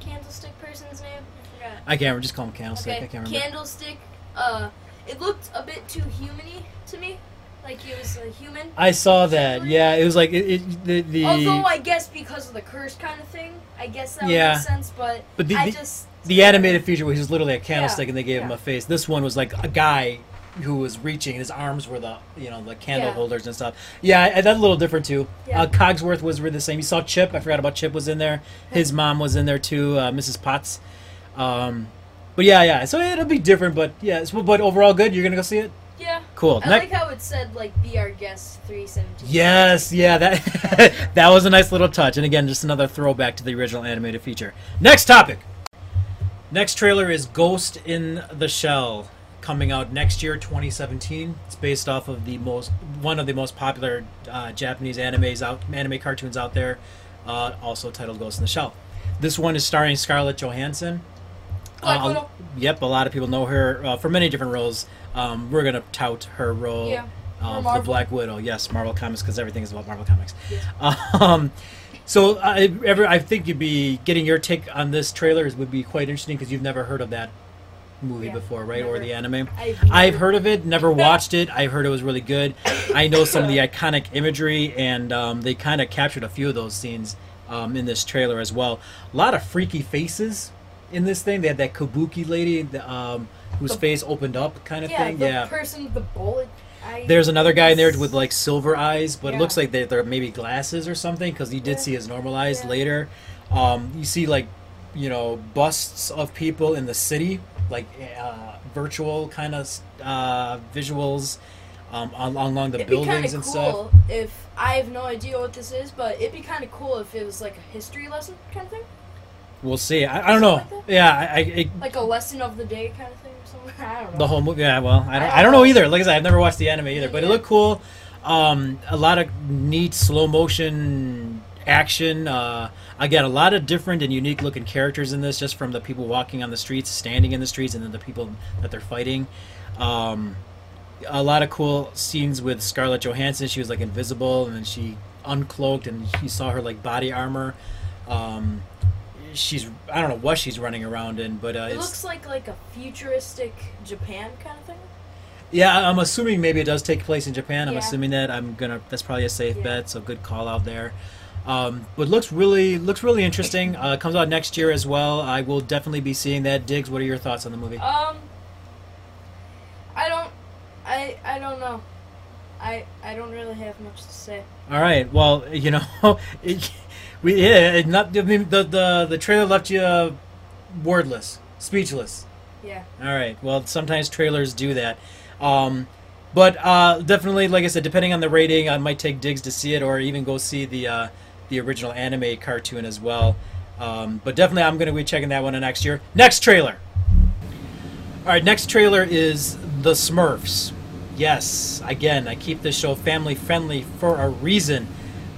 candlestick person's name? I forgot. I can't. Remember just call him Candlestick. Okay, I can't remember. candlestick. Uh, it looked a bit too humany to me. Like he was a human. I saw that. Yeah, it was like it, it the the. Although I guess because of the curse kind of thing, I guess that Yeah. would make sense. But, But the- I just the animated feature where he was just literally a candlestick Yeah, and they gave him a face. This one was like a guy who was reaching. His arms were the you know the candle Yeah. holders and stuff. Yeah, that's a little different too. Yeah. Uh, Cogsworth was really the same. You saw Chip. I forgot about Chip was in there. His mom was in there too. Uh, Mrs. Potts. Um, but yeah, yeah. So it'll be different, but yeah. So, but overall, good. You're gonna go see it. Cool. I like how it said like "Be our guest 317." Yes, yeah, that that was a nice little touch. And again, just another throwback to the original animated feature. Next topic. Next trailer is Ghost in the Shell, coming out next year, 2017. It's based off of the most one of the most popular uh, Japanese animes out anime cartoons out there, uh, also titled Ghost in the Shell. This one is starring Scarlett Johansson. Uh, Yep, a lot of people know her uh, for many different roles. Um, we're gonna tout her role Yeah. of the Black Widow. Yes, Marvel Comics because everything is about Marvel Comics. Yeah. Um, so I, ever, I think you'd be getting your take on this trailer would be quite interesting because you've never heard of that movie Yeah, before, right? Or the anime. I've, I've heard of it, never watched it. I heard it was really good. I know some of the iconic imagery, and um, they kind of captured a few of those scenes um, in this trailer as well. A lot of freaky faces in this thing. They had that Kabuki lady the, um, whose The- face opened up, kind of yeah, thing. the Yeah. person with the bullet. There's another guy in there with like silver eyes, but it looks like they, they're maybe glasses or something because you did Yeah. see his normal eyes Yeah. later. Um, you see like, you know, busts of people in the city, like uh, virtual kind of uh, visuals um, along the It'd buildings and stuff. if I have no idea what this is, but it'd be kind of cool if it was like a history lesson kind of thing, We'll see. I, I don't know. Like? Yeah, I, I it, like a lesson of the day kind of thing or something. I don't know. the whole movie. Yeah, well, I don't, I I don't know either. Like I said, I've never watched the anime either, but it looked cool. Um, a lot of neat slow motion action. Uh, again, a lot of different and unique looking characters in this, just from the people walking on the streets, standing in the streets, and then the people that they're fighting. Um, a lot of cool scenes with Scarlett Johansson. She was like invisible, and then she uncloaked, and you saw her like body armor. Um, she's I don't know what she's running around in, but uh, it looks like like a futuristic Japan kind of thing. Yeah, I'm assuming maybe it does take place in Japan. I'm Yeah. assuming that. I'm gonna. That's probably a safe Yeah. bet. So good call out there. Um, but looks really looks really interesting. Uh, comes out next year as well. I will definitely be seeing that. Diggs, what are your thoughts on the movie? Um, I don't, I I don't know. I I don't really have much to say. All right. Well, you know, we yeah, it not. I mean, the the the trailer left you uh, wordless, speechless. Yeah. All right. Well, sometimes trailers do that. Um, but uh, definitely, like I said, depending on the rating, I might take Diggs to see it, or even go see the uh, the original anime cartoon as well. Um, but definitely, I'm going to be checking that one next year. Next trailer. All right. Next trailer is the Smurfs. Yes. Again, I keep this show family friendly for a reason.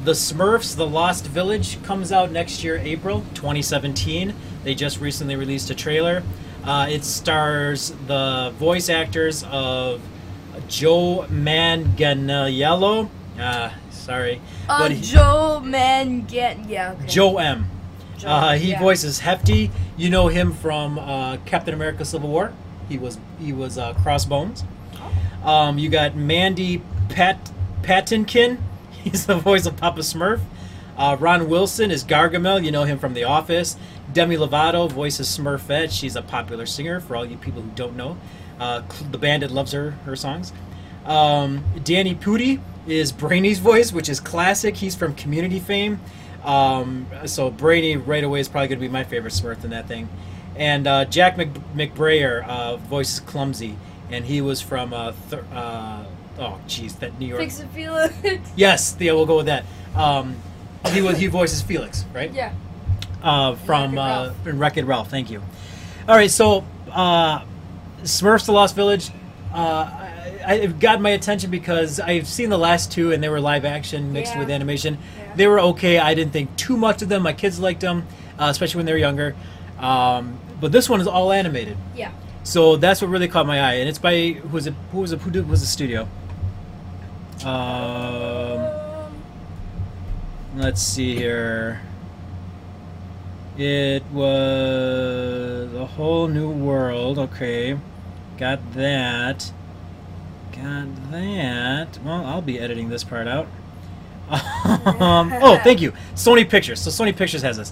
The Smurfs: The Lost Village comes out next year, April 2017. They just recently released a trailer. Uh, it stars the voice actors of Joe Manganiello. Uh, sorry, Uh, but he- Joe Mangan. Yeah. Okay. Joe M. Joe, Uh, he yeah. voices Hefty. You know him from uh, Captain America: Civil War. He was he was uh, Crossbones. Um, you got Mandy Pat Patinkin. He's the voice of Papa Smurf. Uh, Ron Wilson is Gargamel. You know him from The Office. Demi Lovato voices Smurfette. She's a popular singer for all you people who don't know. Uh, the Bandit loves her her songs. Um, Danny Pudi is Brainy's voice, which is classic. He's from Community fame. Um, so Brainy right away is probably going to be my favorite Smurf in that thing. And uh, Jack Mc- McBrayer uh, voices Clumsy, and he was from uh, th- oh jeez, that New York. Fix it, Felix. Yes, yeah, we'll go with that. Um, he was he voices Felix, right? yeah. uh, from uh, Wreck-It Ralph. Thank you. All right, so uh, Smurfs: The Lost Village. Uh, I, it got my attention because I've seen the last two and they were live action mixed Yeah. with animation. Yeah. They were okay. I didn't think too much of them. My kids liked them, uh, especially when they were younger. Um, but this one is all animated, Yeah. so that's what really caught my eye. And it's by who was it? Who was it? Who did, was the studio? Um, Let's see here. It was a whole new world. Okay, got that. Got that. Well, I'll be editing this part out. um, oh, thank you, Sony Pictures. So Sony Pictures has this.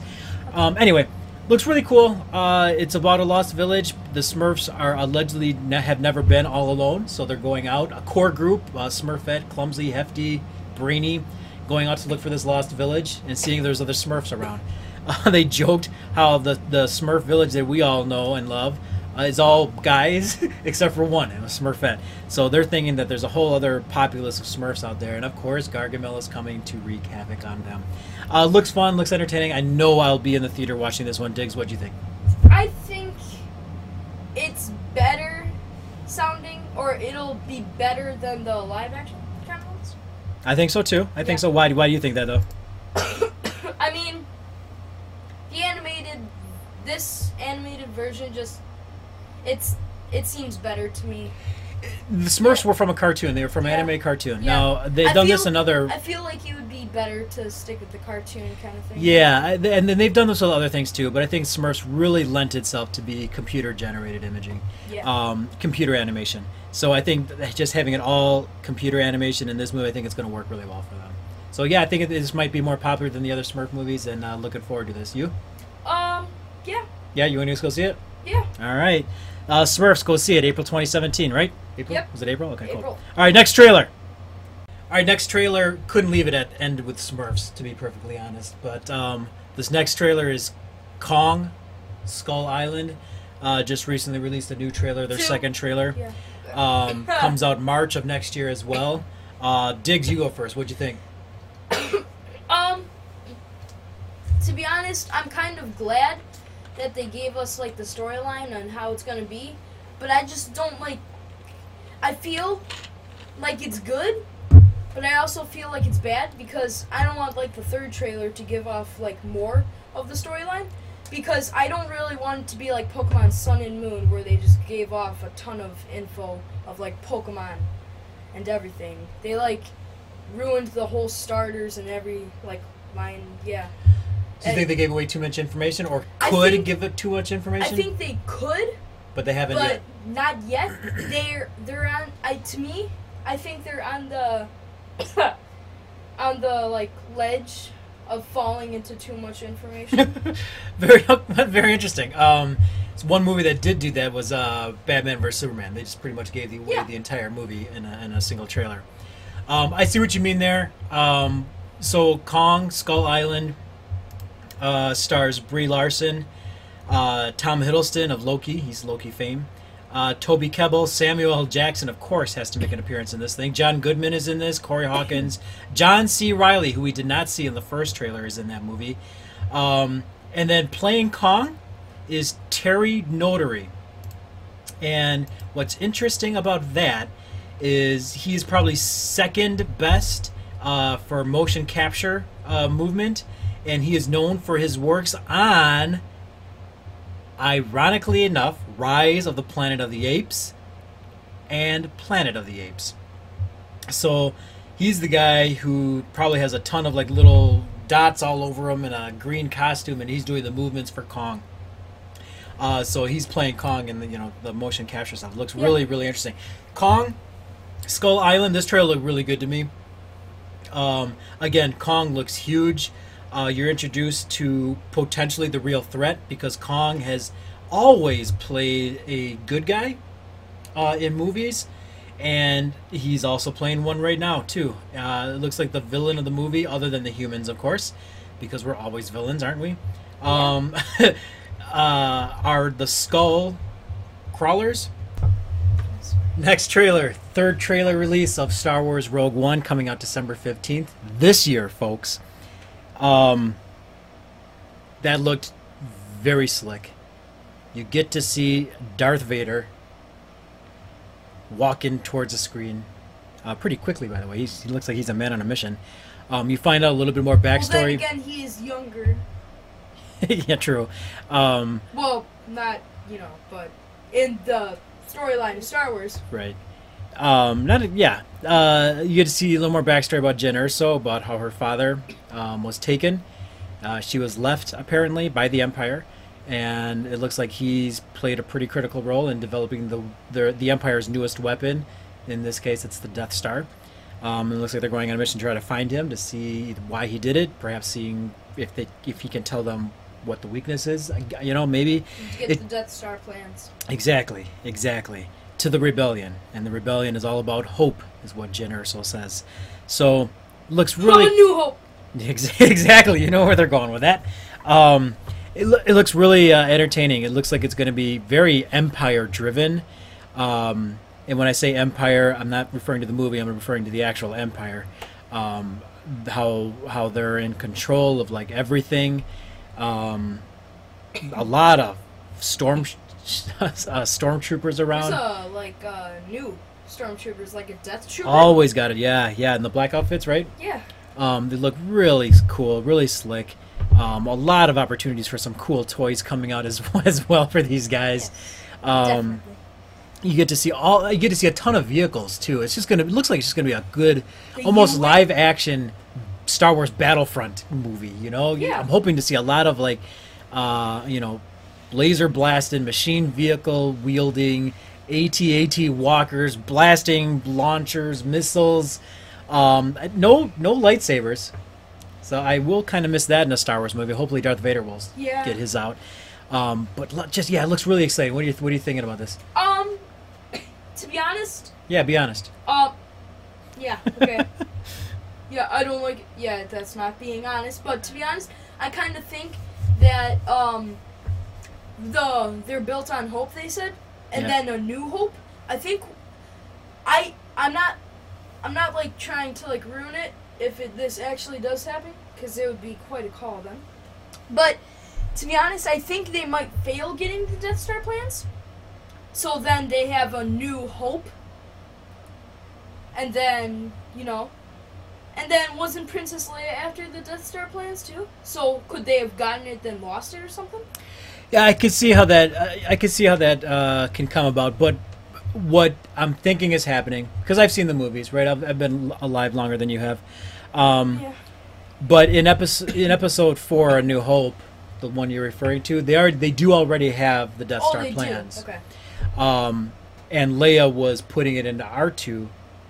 Um, anyway, looks really cool. Uh, it's about a lost village. The Smurfs are allegedly ne- have never been all alone, so they're going out. A core group: uh, Smurfette, Clumsy, Hefty, Brainy, going out to look for this lost village and seeing there's other Smurfs around. Uh, they joked how the the Smurf village that we all know and love is all guys except for one, a Smurfette. So they're thinking that there's a whole other populace of Smurfs out there, and of course Gargamel is coming to wreak havoc on them. Uh, looks fun, looks entertaining. I know I'll be in the theater watching this one. Diggs, what do you think? I think it's better sounding, or it'll be better than the live action ones. I think so too. I think Yeah. so. Why? Why do you think that though? I mean, the animated, this animated version just, it's, it seems better to me. the Smurfs were from a cartoon. They were from an Yeah. anime cartoon. Yeah. Now they've I done this feel- in other. I feel like it would be better to stick with the cartoon kind of thing. Yeah, and then they've done this with other things too. But I think Smurfs really lent itself to be computer generated imaging, Yeah. um, computer animation. So I think just having it all computer animation in this movie, I think it's going to work really well for them. So yeah, I think it, this might be more popular than the other Smurf movies, and uh, looking forward to this. You? Um. Yeah. Yeah, you want to go see it? Yeah. All right, uh, Smurfs, go see it. April 2017, right? April? Yep. Was it April? Okay, cool. April. All right, next trailer. All right, next trailer couldn't leave it at end with Smurfs, to be perfectly honest. But um, this next trailer is Kong, Skull Island. Uh, just recently released a new trailer, their Two. second trailer. Yeah. Um, comes out March of next year as well. Uh, Diggs, you go first. What'd you think? Um, to be honest, I'm kind of glad that they gave us like the storyline on how it's gonna be, but I just don't like. I feel like it's good, but I also feel like it's bad because I don't want like the third trailer to give off like more of the storyline because I don't really want it to be like Pokemon Sun and Moon where they just gave off a ton of info of like Pokemon and everything. They like ruined the whole starters and every like line. Yeah, Do you think they gave away too much information, or could think- give it too much information? I think they could, but they haven't but yet. not yet. They're they're on. I to me, I think they're on the on the like ledge of falling into too much information. very very interesting. Um, one movie that did do that was uh, Batman vs Superman. They just pretty much gave away Yeah. the entire movie in a, in a single trailer. Um, I see what you mean there. Um, so Kong Skull Island uh, stars Brie Larson, uh, Tom Hiddleston of Loki. He's Loki fame. Uh, Toby Kebbell, Samuel. Jackson, of course, has to make an appearance in this thing. John Goodman is in this. Corey Hawkins, John C. Reilly, who we did not see in the first trailer, is in that movie. Um, and then playing Kong is Terry Notary. And what's interesting about that is he's probably second best uh, for motion capture uh, movement, and he is known for his works on, ironically enough, Rise of the Planet of the Apes and Planet of the Apes. So he's the guy who probably has a ton of like little dots all over him in a green costume, and he's doing the movements for Kong. Uh, so he's playing Kong in the you know the motion capture stuff. Looks Yeah. really really interesting. Kong, Skull Island. This trailer looked really good to me. Um, again, Kong looks huge. Uh, you're introduced to potentially the real threat because Kong has always played a good guy uh, in movies, and he's also playing one right now too. Uh, it looks like the villain of the movie, other than the humans, of course, because we're always villains, aren't we? Um, uh, are the skull crawlers? Next trailer, third trailer release of Star Wars Rogue One coming out December 15th this year, folks. Um, that looked very slick. You get to see Darth Vader walking towards the screen uh, pretty quickly, by the way. He's, he looks like he's a man on a mission. Um, you find out a little bit more well, backstory. again, he is younger. yeah, true. Um, Well, not you know, but in the storyline of Star Wars. Right. Um, not yeah. Uh, you get to see a little more backstory about Jyn Erso, about how her father um, was taken. Uh, she was left apparently by the Empire, and it looks like he's played a pretty critical role in developing the the, the Empire's newest weapon. In this case, it's the Death Star. Um, it looks like they're going on a mission to try to find him to see why he did it. Perhaps seeing if they if he can tell them what the weakness is. You know, maybe get It- the Death Star plans. Exactly, exactly. To the rebellion, and the rebellion is all about hope, is what Jyn Erso says. So, looks really New Hope. Ex- exactly. You know where they're going with that. Um, it, lo- it looks really uh, entertaining. It looks like it's going to be very empire driven. Um, and when I say empire, I'm not referring to the movie. I'm referring to the actual empire. Um, how how they're in control of like everything. Um, a lot of storm uh, stormtroopers There's around. a like uh, new stormtroopers, like a Death Trooper. Always got it. Yeah, yeah. And the black outfits, right? Yeah. Um, they look really cool, really slick. Um, a lot of opportunities for some cool toys coming out as as well for these guys. Um, Definitely. you get to see all you get to see a ton of vehicles too. It's just gonna it looks like it's just gonna be a good, The almost live action Star Wars Battlefront movie. You know, Yeah. I'm hoping to see a lot of like, uh, you know, laser blasted machine vehicle wielding AT-AT walkers, blasting launchers, missiles. Um, no no lightsabers. So I will kind of miss that in a Star Wars movie. Hopefully Darth Vader will Yeah. get his out. Um, but lo- just yeah, it looks really exciting. What are you what are you thinking about this? Um, to be honest, Yeah, be honest. um, yeah, okay. yeah, I don't like. Yeah, that's not being honest. But to be honest, I kind of think that um, the they're built on hope. They said, and Yeah. then a new hope. I think. I I'm not. I'm not like trying to like ruin it if it, this actually does happen because it would be quite a call then. But to be honest, I think they might fail getting the Death Star plans. So then they have a new hope. And then, you know. And then wasn't Princess Leia after the Death Star plans too? So could they have gotten it then lost it or something? Yeah, I could see how that I, I could see how that uh, can come about. But what I'm thinking is happening because I've seen the movies, right? I've, I've been alive longer than you have. Um, Yeah. But in episode in episode four, A New Hope, the one you're referring to, they are they do already have the Death oh, Star they plans. do. Okay. Um, and Leia was putting it into R2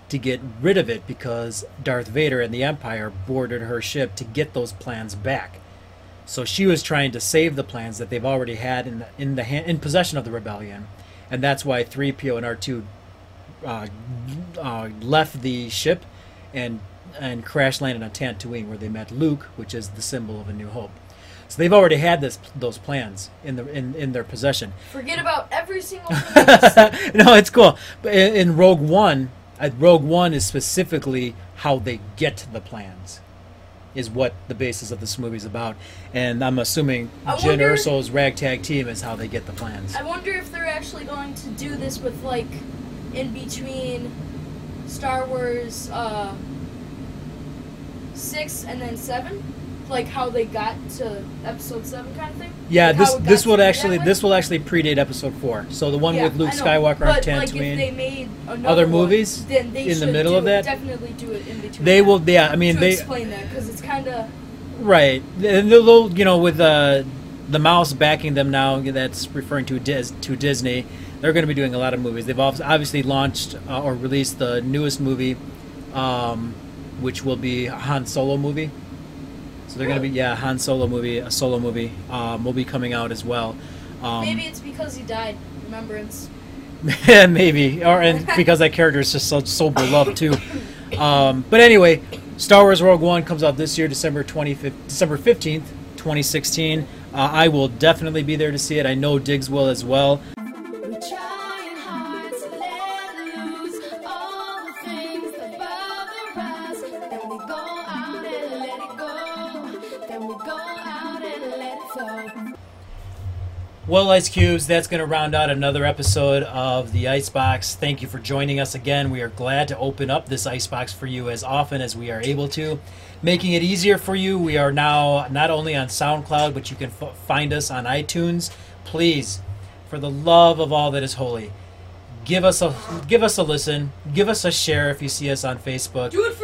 to get rid of it because Darth Vader and the Empire boarded her ship to get those plans back. So she was trying to save the plans that they've already had in the, in the hand, in possession of the rebellion, and that's why 3PO and R2 uh, uh, left the ship and and crash landed on Tatooine where they met Luke, which is the symbol of a new hope. So they've already had this those plans in the in, in their possession. Forget about every single no, it's cool. But in, in Rogue One, uh, Rogue One is specifically how they get the plans, is what the basis of this movie is about. And I'm assuming I wonder- Erso's ragtag team is how they get the plans. I wonder if they're actually going to do this with like in between Star Wars uh, six and then seven, like how they got to Episode seven kind of thing. Yeah, Like, this how it got this would actually this will actually predate Episode Four. So the one Yeah, with Luke Skywalker on but, like, if Tatooine. they made another Other one, movies then they in the middle of that? Definitely do it in between. they will. Yeah, I mean to they. explain that because it's kind of Right. And they'll, they'll- you know, with uh, the mouse backing them now, that's referring to Dis- to Disney. They're going to be doing a lot of movies. They've obviously launched uh, or released the newest movie, um, which will be a Han Solo movie. So they're going to be yeah, Han Solo movie, a solo movie, um, will be coming out as well. Um, maybe it's because he died. Remembrance. maybe, or and because that character is just so so beloved too. Um, but anyway, Star Wars Rogue One comes out this year, December twenty December fifteenth, twenty sixteen. Uh, I will definitely be there to see it. I know Diggs will as well. Well, Ice Cubes, that's going to round out another episode of the Icebox. Thank you for joining us again. We are glad to open up this Icebox for you as often as we are able to, making it easier for you. We are now not only on SoundCloud, but you can f- find us on iTunes. Please, for the love of all that is holy, give us a give us a listen, give us a share if you see us on Facebook. Do it for.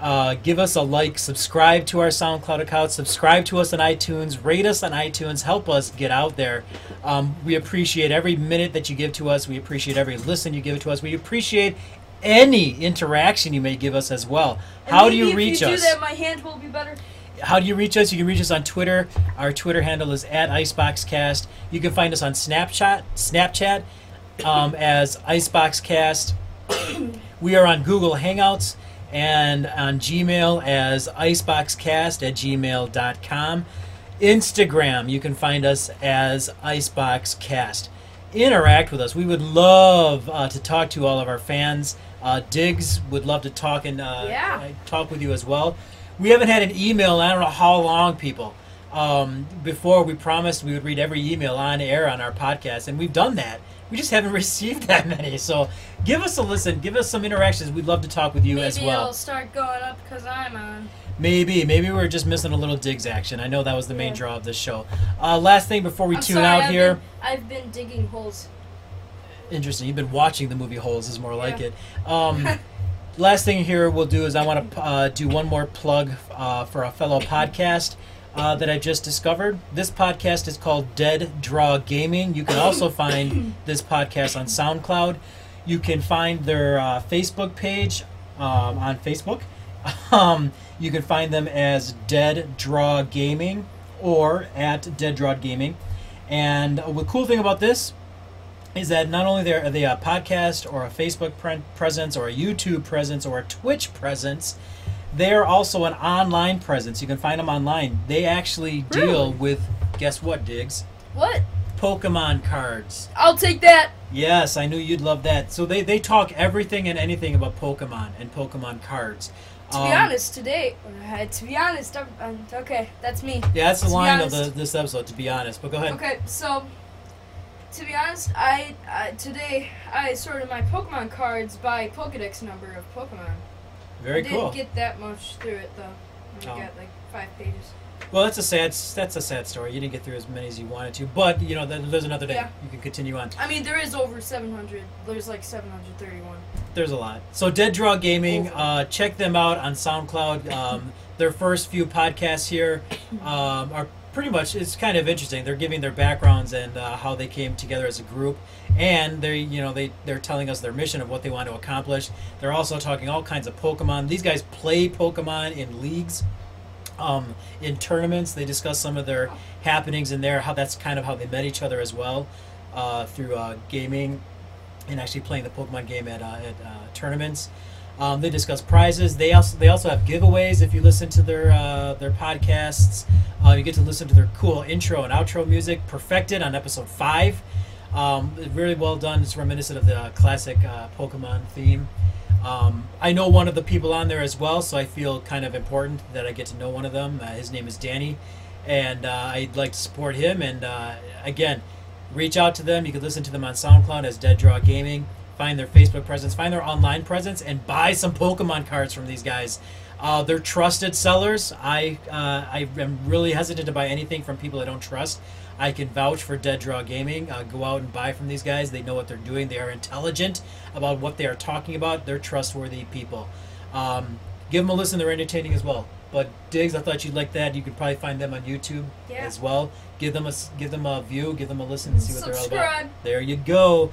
Uh, give us a like, subscribe to our SoundCloud account, subscribe to us on iTunes, rate us on iTunes, help us get out there. Um, we appreciate every minute that you give to us. We appreciate every listen you give to us. We appreciate any interaction you may give us as well. And How do you reach if you us? Do that, my hand will be better. How do you reach us? You can reach us on Twitter. Our Twitter handle is at IceboxCast. You can find us on Snapchat, Snapchat um, as IceboxCast. we are on Google Hangouts and on Gmail as iceboxcast at gmail.com. Instagram, you can find us as IceboxCast. Interact with us. We would love uh, to talk to all of our fans. Uh, Diggs would love to talk and uh, Yeah. talk with you as well. We haven't had an email I don't know how long, people. Um, before we promised we would read every email on air on our podcast, and we've done that. We just haven't received that many. So give us a listen. Give us some interactions. We'd love to talk with you Maybe as well. Maybe it'll start going up because I'm on. Maybe, maybe we're just missing a little Diggs action. I know that was the main draw of this show. Uh, last thing before we I'm tune sorry, out I've here. Been, I've been digging holes. interesting. You've been watching the movie Holes is more like it. Um, last thing here we'll do is I want to uh, do one more plug uh, for a fellow podcast uh, that I just discovered. This podcast is called Dead Draw Gaming. You can also find this podcast on SoundCloud. You can find their uh, Facebook page um, on Facebook. Um, you can find them as Dead Draw Gaming or at Dead Draw Gaming. And the cool thing about this is that not only are they a podcast or a Facebook pre- presence or a YouTube presence or a Twitch presence, they're also an online presence. You can find them online. They actually deal Really? with, guess what, Diggs? What? Pokemon cards. I'll take that. Yes, I knew you'd love that. So they, they talk everything and anything about Pokemon and Pokemon cards. To be Um, honest, today, uh, to be honest, I'm, I'm, okay, that's me. Yeah, that's the To line of the, this episode, to be honest. But go ahead. Okay, so to be honest, I, I today I sorted my Pokemon cards by Pokedex number of Pokemon. Very I didn't cool. get that much through it though. I Oh. got like five pages. Well, that's a sad that's a sad story. You didn't get through as many as you wanted to, but you know, there's another day. Yeah. You can continue on. I mean, there is over 700. There's like 731. There's a lot. So Dead Draw Gaming, uh, check them out on SoundCloud. Um, their first few podcasts here um, are pretty much. It's kind of interesting. They're giving their backgrounds and uh, how they came together as a group, and they, you know, they they're telling us their mission of what they want to accomplish. They're also talking all kinds of Pokemon. These guys play Pokemon in leagues. Um, in tournaments, they discuss some of their happenings in there, how that's kind of how they met each other as well, uh, through uh, gaming and actually playing the Pokemon game at, uh, at uh, tournaments. Um, they discuss prizes. They also they also have giveaways. If you listen to their uh, their podcasts, uh, you get to listen to their cool intro and outro music, perfected on episode five. Um, really well done. It's reminiscent of the classic uh, Pokemon theme. Um, I know one of the people on there as well, so I feel kind of important that I get to know one of them. Uh, his name is Danny, and uh, I'd like to support him. And uh, again, reach out to them. You can listen to them on SoundCloud as Dead Draw Gaming. Find their Facebook presence, find their online presence, and buy some Pokemon cards from these guys. Uh, they're trusted sellers. I uh, I am really hesitant to buy anything from people I don't trust. I can vouch for Dead Draw Gaming. Uh, go out and buy from these guys. They know what they're doing. They are intelligent about what they are talking about. They're trustworthy people. Um, give them a listen. They're entertaining as well. But Diggs, I thought you'd like that. You could probably find them on YouTube Yeah. as well. Give them a give them a view. Give them a listen and see what they're all about. Subscribe. There you go.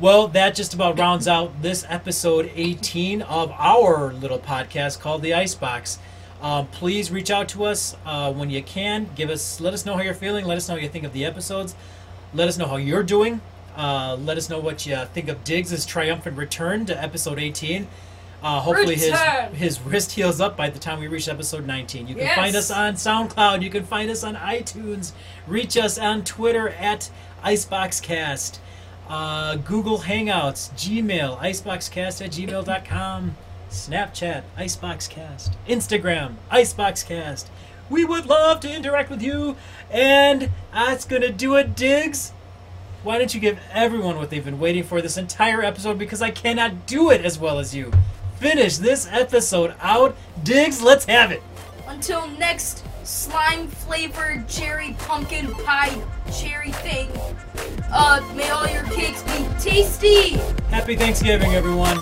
Well, that just about rounds out this episode 18 of our little podcast called The Icebox. Um, please reach out to us uh, when you can. Give us, let us know how you're feeling. Let us know what you think of the episodes. Let us know how you're doing. Uh, let us know what you think of Diggs' triumphant return to episode 18. Uh, hopefully his his wrist heals up by the time we reach episode 19. You can Yes. find us on SoundCloud. You can find us on iTunes. Reach us on Twitter at IceboxCast. Uh, Google Hangouts, Gmail, iceboxcast at gmail.com, Snapchat, IceboxCast, Instagram, IceboxCast. We would love to interact with you, and that's going to do it, Diggs. Why don't you give everyone what they've been waiting for this entire episode because I cannot do it as well as you. Finish this episode out. Diggs, let's have it. Until next slime flavored cherry pumpkin pie cherry thing. Uh, may all your cakes be tasty. Happy Thanksgiving, everyone.